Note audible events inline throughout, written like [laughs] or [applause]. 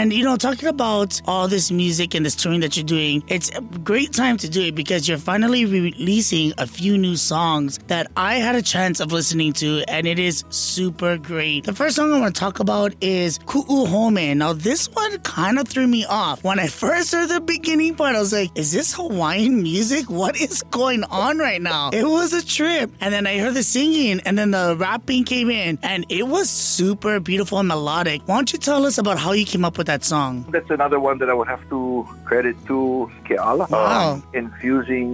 And, you know, talking about all this music and this touring that you're doing, it's a great time to do it because you're finally releasing a few new songs that I had a chance of listening to, and it is super great. The first song I want to talk about is Ku'u Home. Now, this one kind of threw me off. When I first heard the beginning part, I was like, is this Hawaiian music? What is going on right now? It was a trip. And then I heard the singing, and then the rapping came in, and it was super beautiful and melodic. Why don't you tell us about how you came up with that song? That's another one that I would have to credit to Keala. Wow. Um, infusing,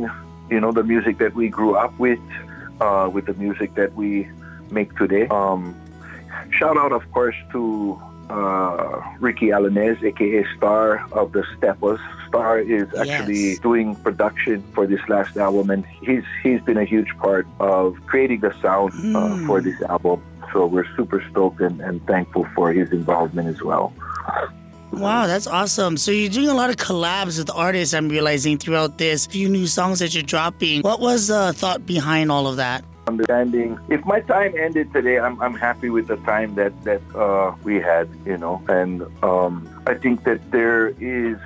you know, the music that we grew up with, uh, with the music that we make today. Um, shout out, of course, to uh, Ricky Alanez, aka Star of the Steppers. Star is actually Yes. doing production for this last album, and he's he's been a huge part of creating the sound uh, Mm. for this album. So we're super stoked and, and thankful for his involvement as well. Wow, that's awesome. So you're doing a lot of collabs with artists, I'm realizing, throughout this few new songs that you're dropping. What was the thought behind all of that? understanding if my time ended today i'm, I'm happy with the time that that uh, we had you know and um, i think that there is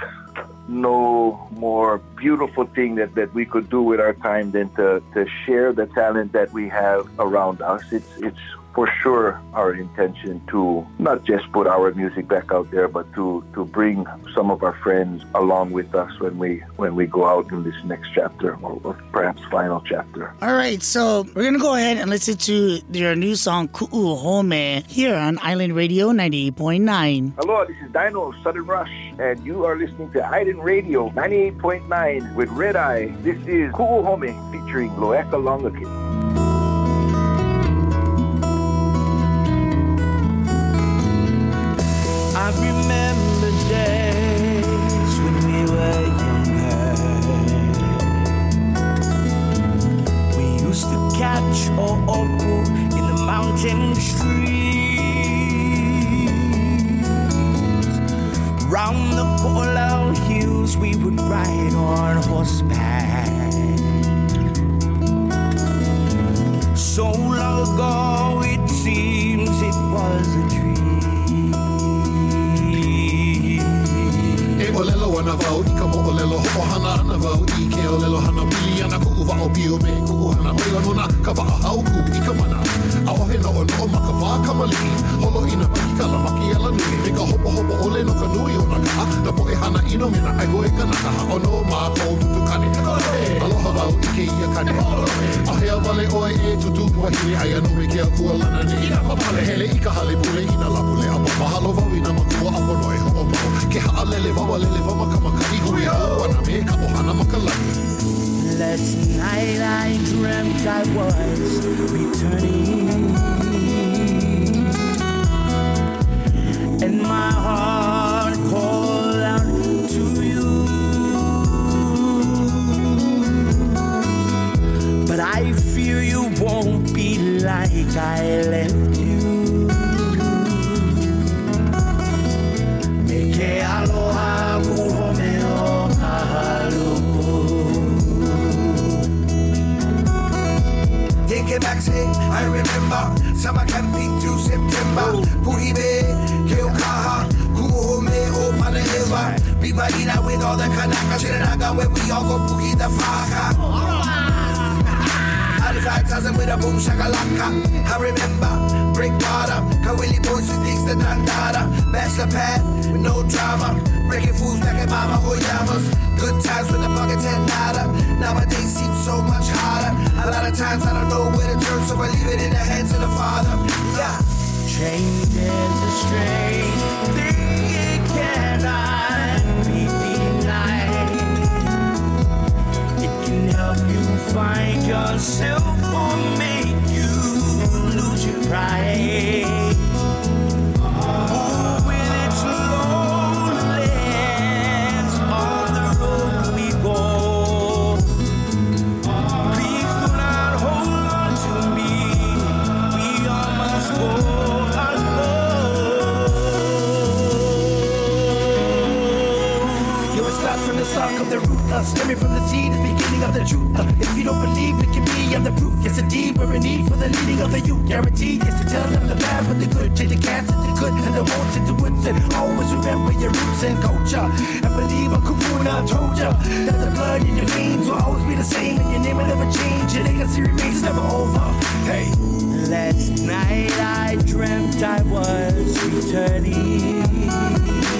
no more beautiful thing that, that we could do with our time than to, to share the talent that we have around us it's it's for sure our intention to not just put our music back out there but to to bring some of our friends along with us when we when we go out in this next chapter or, or perhaps final chapter All right, so we're going to go ahead and listen to your new song, Ku'u Home, here on Island Radio 98.9. Hello, this is Dino of Sudden Rush, and you are listening to Island Radio 98.9 with Red Eye. This is Ku'u Home featuring Loeka Longakit. Hana ino me na ai goe ka na o no ma ko tutu kane aloha vau i ke ia kane a he avale o e tutu wa ai anu me ke a kua lana ni ina papale hele i ka hale pule ina la pule a pa mahalo vau ina makua a pono e ho o mau ke haalele wawa lele wama ka maka i hui au ana me ka o hana maka lani Last night I dreamt I was returning, and my heart called I fear you won't be like I left you. Me aloha ku home o kahalu. Take it back, say, I remember. Summer camping to September. Puhibe, Keokaha Kuhome, O Panaewa Bibaina with all the Kanakas in Naga When we all go Puhi the Faka 35,000 with a boom shakalaka. I remember, break water. Kawili boys who thinks the dandada Master pad with no drama. Breaking fools back at mama oh, Oyamas Good times with the bucket and nada Nowadays seems so much harder. A lot of times I don't know where to turn So I leave it in the hands of the father. Yeah. Change is a strange thing, it cannot be denied. It can help you find yourself or make you lose your pride. For the youth. Guaranteed, yes, to tell them the bad, but the good, take the cats and the good and the wants and the woods, and always remember your roots and culture. And believe a Kupuna told ya that the blood in your veins will always be the same, and your name will never change. Your legacy remains never over. Hey. Last night I dreamt I was returning.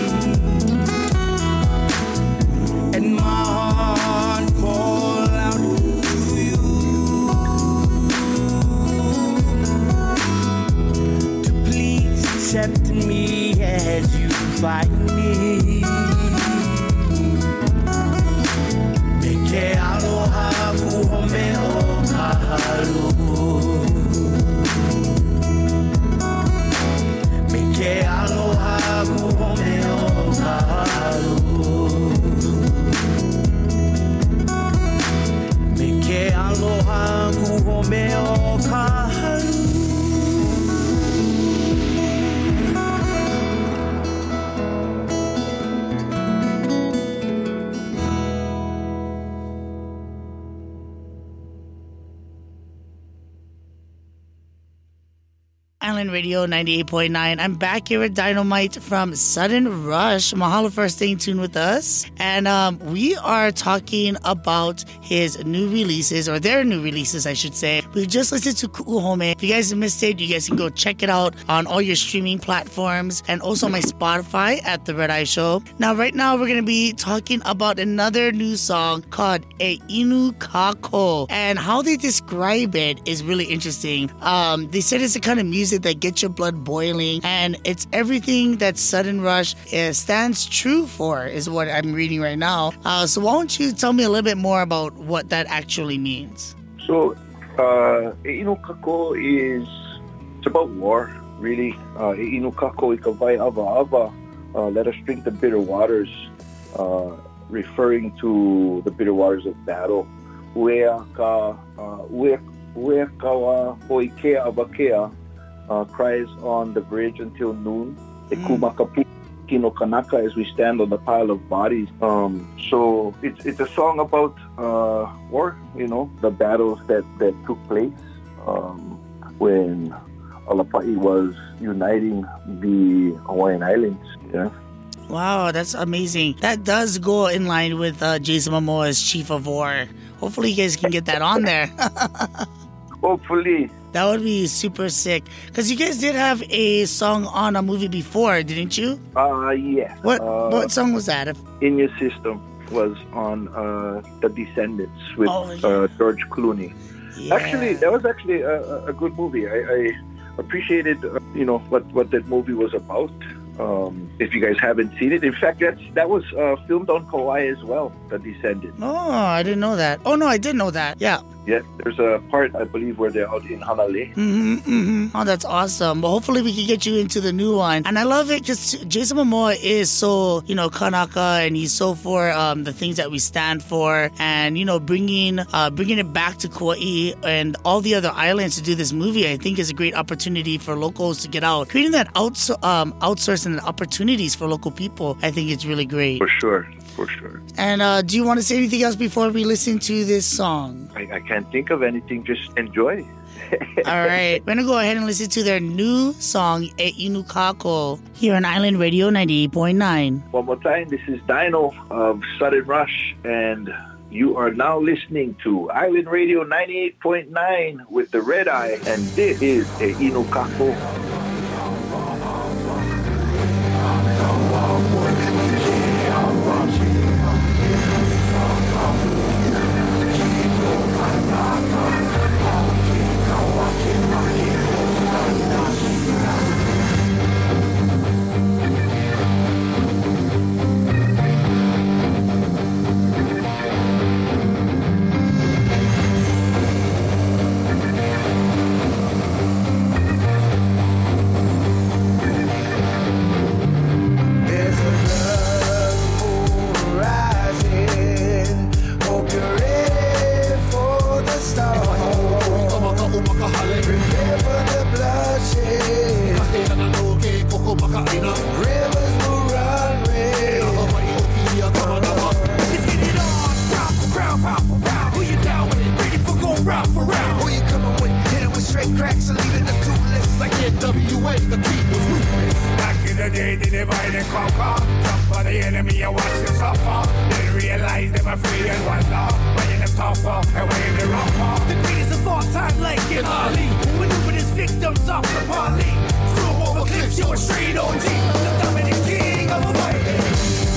Que aloha kuhome o kahalu. Island Radio 98.9. I'm back here with Dynamite from Sudden Rush. Mahalo for staying tuned with us. And um, we are talking about his new releases, or their new releases, I should say. We just listened to Ku'uhome. If you guys missed it, you guys can go check it out on all your streaming platforms and also my Spotify at The Red Eye Show. Now, right now, we're going to be talking about another new song called E Inu Kako. And how they describe it is really interesting. Um, they said it's the kind of music that gets your blood boiling, and it's everything that Sudden Rush uh, stands true for, is what I'm reading right now. Uh, so, why don't you tell me a little bit more about what that actually means? So, uh, e inu kako is it's about war, really. Uh, e inu kako ikawai ava ava. Uh, let us drink the bitter waters, uh, referring to the bitter waters of battle. Ue ka uh, kawa hoikea avakea uh, cries on the bridge until noon. E Mm. kumakapu kino kanaka as we stand on the pile of bodies. Um, so it's it's a song about uh, war, you know, the battles that that took place um, when Alapai was uniting the Hawaiian Islands. Yeah. Wow, that's amazing. That does go in line with uh, Jason Momoa's Chief of War. Hopefully, you guys can get that on there. [laughs] Hopefully, that would be super sick. Because you guys did have a song on a movie before, didn't you? uh, yeah. What uh, what song was that? In Your System was on uh, The Descendants with Oh, yeah. uh, George Clooney. Yeah. Actually, that was actually a, a- good movie. I, I appreciated, uh, you know, what, what that movie was about. Um, if you guys haven't seen it, in fact, that's that was uh, filmed on Kauai as well. The Descendants. Oh, I didn't know that. Oh no, I did know that. Yeah. Yeah, there's a part I believe where they're out in Hanalei. Mm-hmm, mm-hmm. Oh, that's awesome. But hopefully we can get you into the new one. And I love it because Jason Momoa is so, you know, Kanaka and he's so for um, the things that we stand for and, you know, bringing uh, bringing it back to Kauai and all the other islands to do this movie, I think is a great opportunity for locals to get out. Creating that outs- um, outsourcing and opportunities for local people, I think it's really great. For sure, for sure. And uh, do you want to say anything else before we listen to this song? I, I can't think of anything. Just enjoy. [laughs] All right, we're gonna go ahead and listen to their new song "E Inu Kako" here on Island Radio 98.9. One more time, this is Dino of Sudden Rush, and you are now listening to Island Radio 98.9 with the Red Eye, and this is E Inukako. way the people's movement. Back in the day, they divide and conquer. Jump on the enemy and watch them suffer. They realize they're free and wonder. Weighing them tougher and weighing them rougher. The greatest of all time, like in Ali. Who maneuvered his victims off the parley. Threw over cliffs, you were straight OG. The dominant king of a fighting.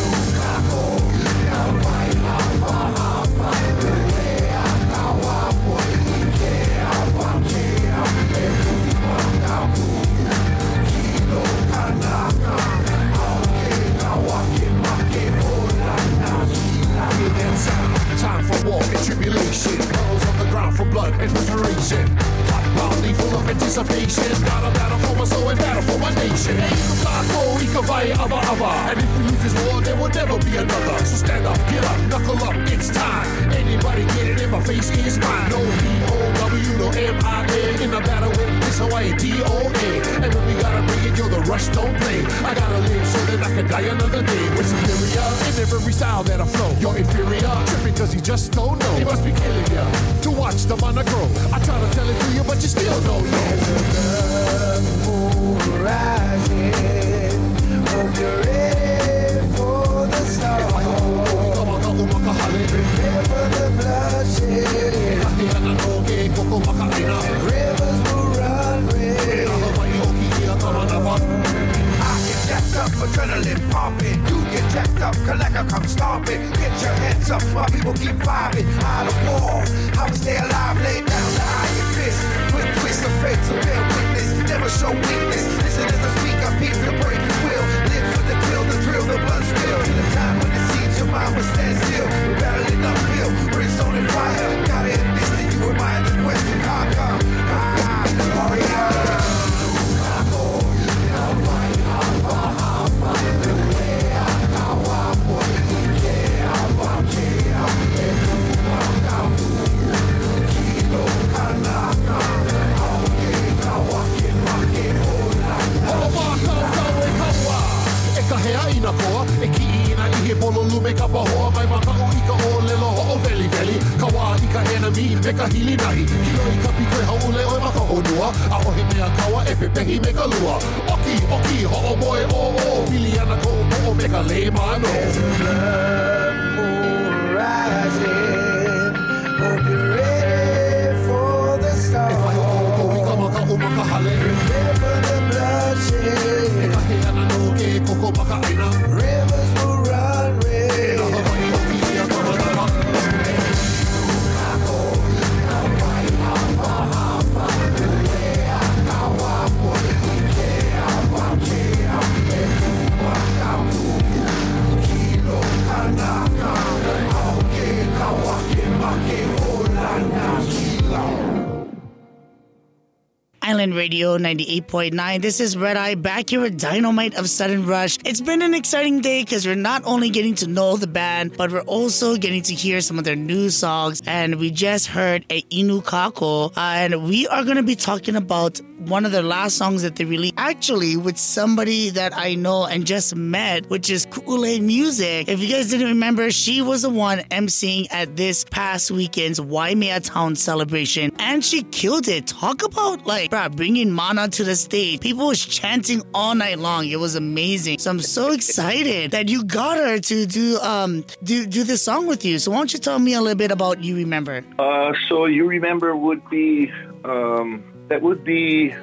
Just don't know. They must be killing ya to watch the mana grow. I try to tell it to you, but you still don't know. rising. Hope you're ready for the umakahale, Remember the bloodshed. kahiana no ke koko makaina. Rivers will run red. Hawaii oki ia kamanava. I get jacked up, adrenaline pumping. Get jacked up, Kaleka come stomping. Get your hands up, my people keep vibing. Out of war, I will stay alive, lay down the iron fist. Quick twist of fate, to bear witness. Never show weakness. Koa, e ki ina i he polo lume ka pahoa mai maka o i ka o ho o veli veli. Ka wā i ka enemy, me ka hili nahi. Kilo i ka piko e haule o e maka honua, a o he mea kawa e pepehi me ka lua. Oki, oki, ho o moe o o, pili ana ko o o me ka le mano. Moon rising. Hope Radio 98.9. This is Red Eye back here with Dynamite of Sudden Rush. It's been an exciting day because we're not only getting to know the band, but we're also getting to hear some of their new songs. And we just heard a Inu Kako, uh, and we are going to be talking about one of their last songs that they released actually with somebody that I know and just met, which is Kool-Aid Music. If you guys didn't remember, she was the one emceeing at this past weekend's Waimea Town celebration and she killed it. Talk about like, bruh, bringing mana to the stage. People was chanting all night long. It was amazing. So I'm so [laughs] excited that you got her to do um do do this song with you. So why don't you tell me a little bit about You Remember? Uh, so you remember would be um, that would be,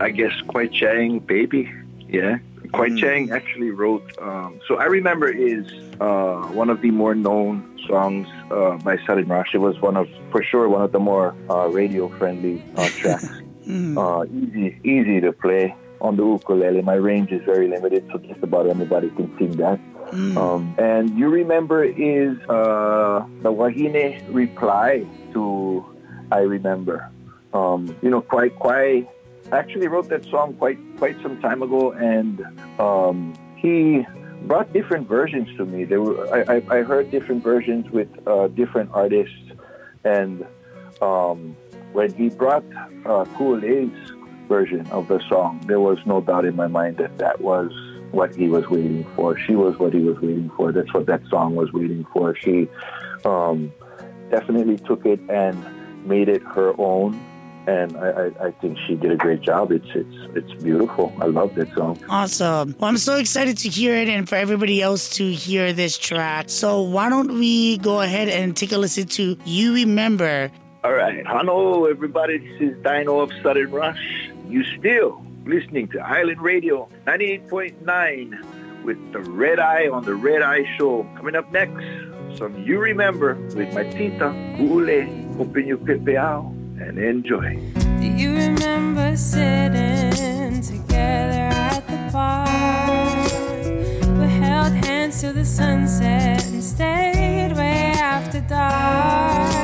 I guess, Quite Chang, baby. Yeah, Quite Chang actually wrote. Um, so I remember is uh, one of the more known songs uh, by Sudden Rush. It was one of, for sure, one of the more uh, radio-friendly uh, [laughs] tracks. uh, easy, easy to play on the ukulele. My range is very limited, so just about anybody can sing that. Um, and you remember is uh, the Wahine reply to I remember. Um, you know, quite quite actually wrote that song quite quite some time ago, and um, he brought different versions to me. There were I, I, heard different versions with uh, different artists, and um, when he brought uh, Kool Aid's version of the song, there was no doubt in my mind that that was what he was waiting for. She was what he was waiting for. That's what that song was waiting for. She um, definitely took it and made it her own. And I, I, I think she did a great job. It's it's it's beautiful. I love that song. Awesome. Well, I'm so excited to hear it and for everybody else to hear this track. So why don't we go ahead and take a listen to You Remember. All right. Hello, everybody. This is Dino of Sudden Rush. You still listening to Island Radio 98.9 with the Red Eye on the Red Eye Show. Coming up next, some You Remember with my tita, Ule. Open your pepeao and enjoy. Do you remember sitting together at the park? We held hands till the sunset and stayed way after dark.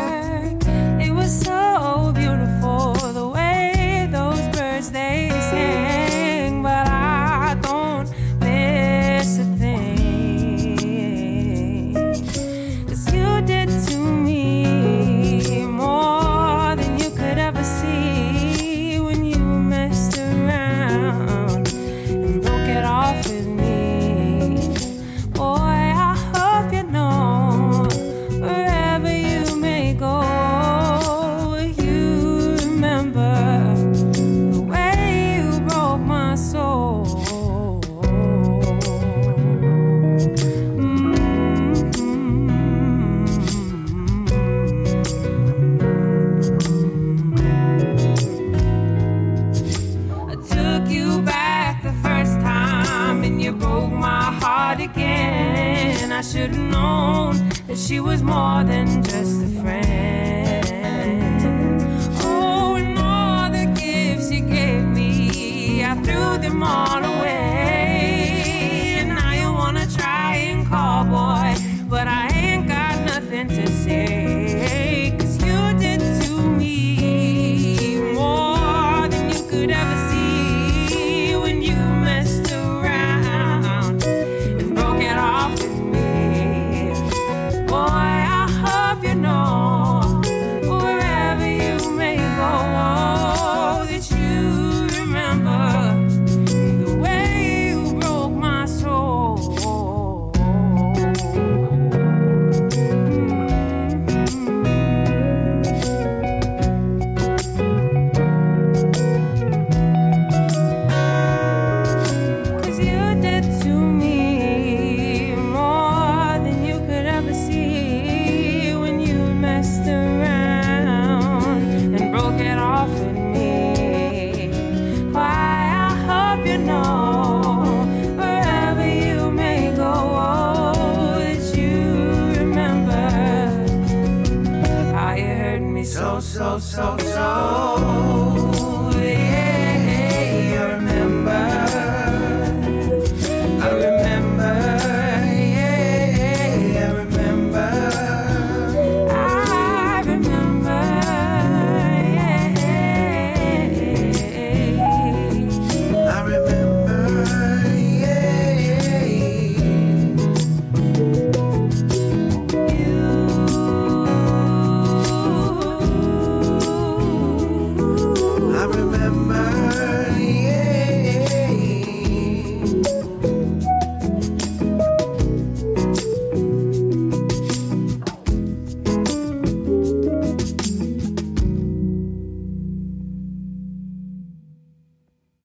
She was more than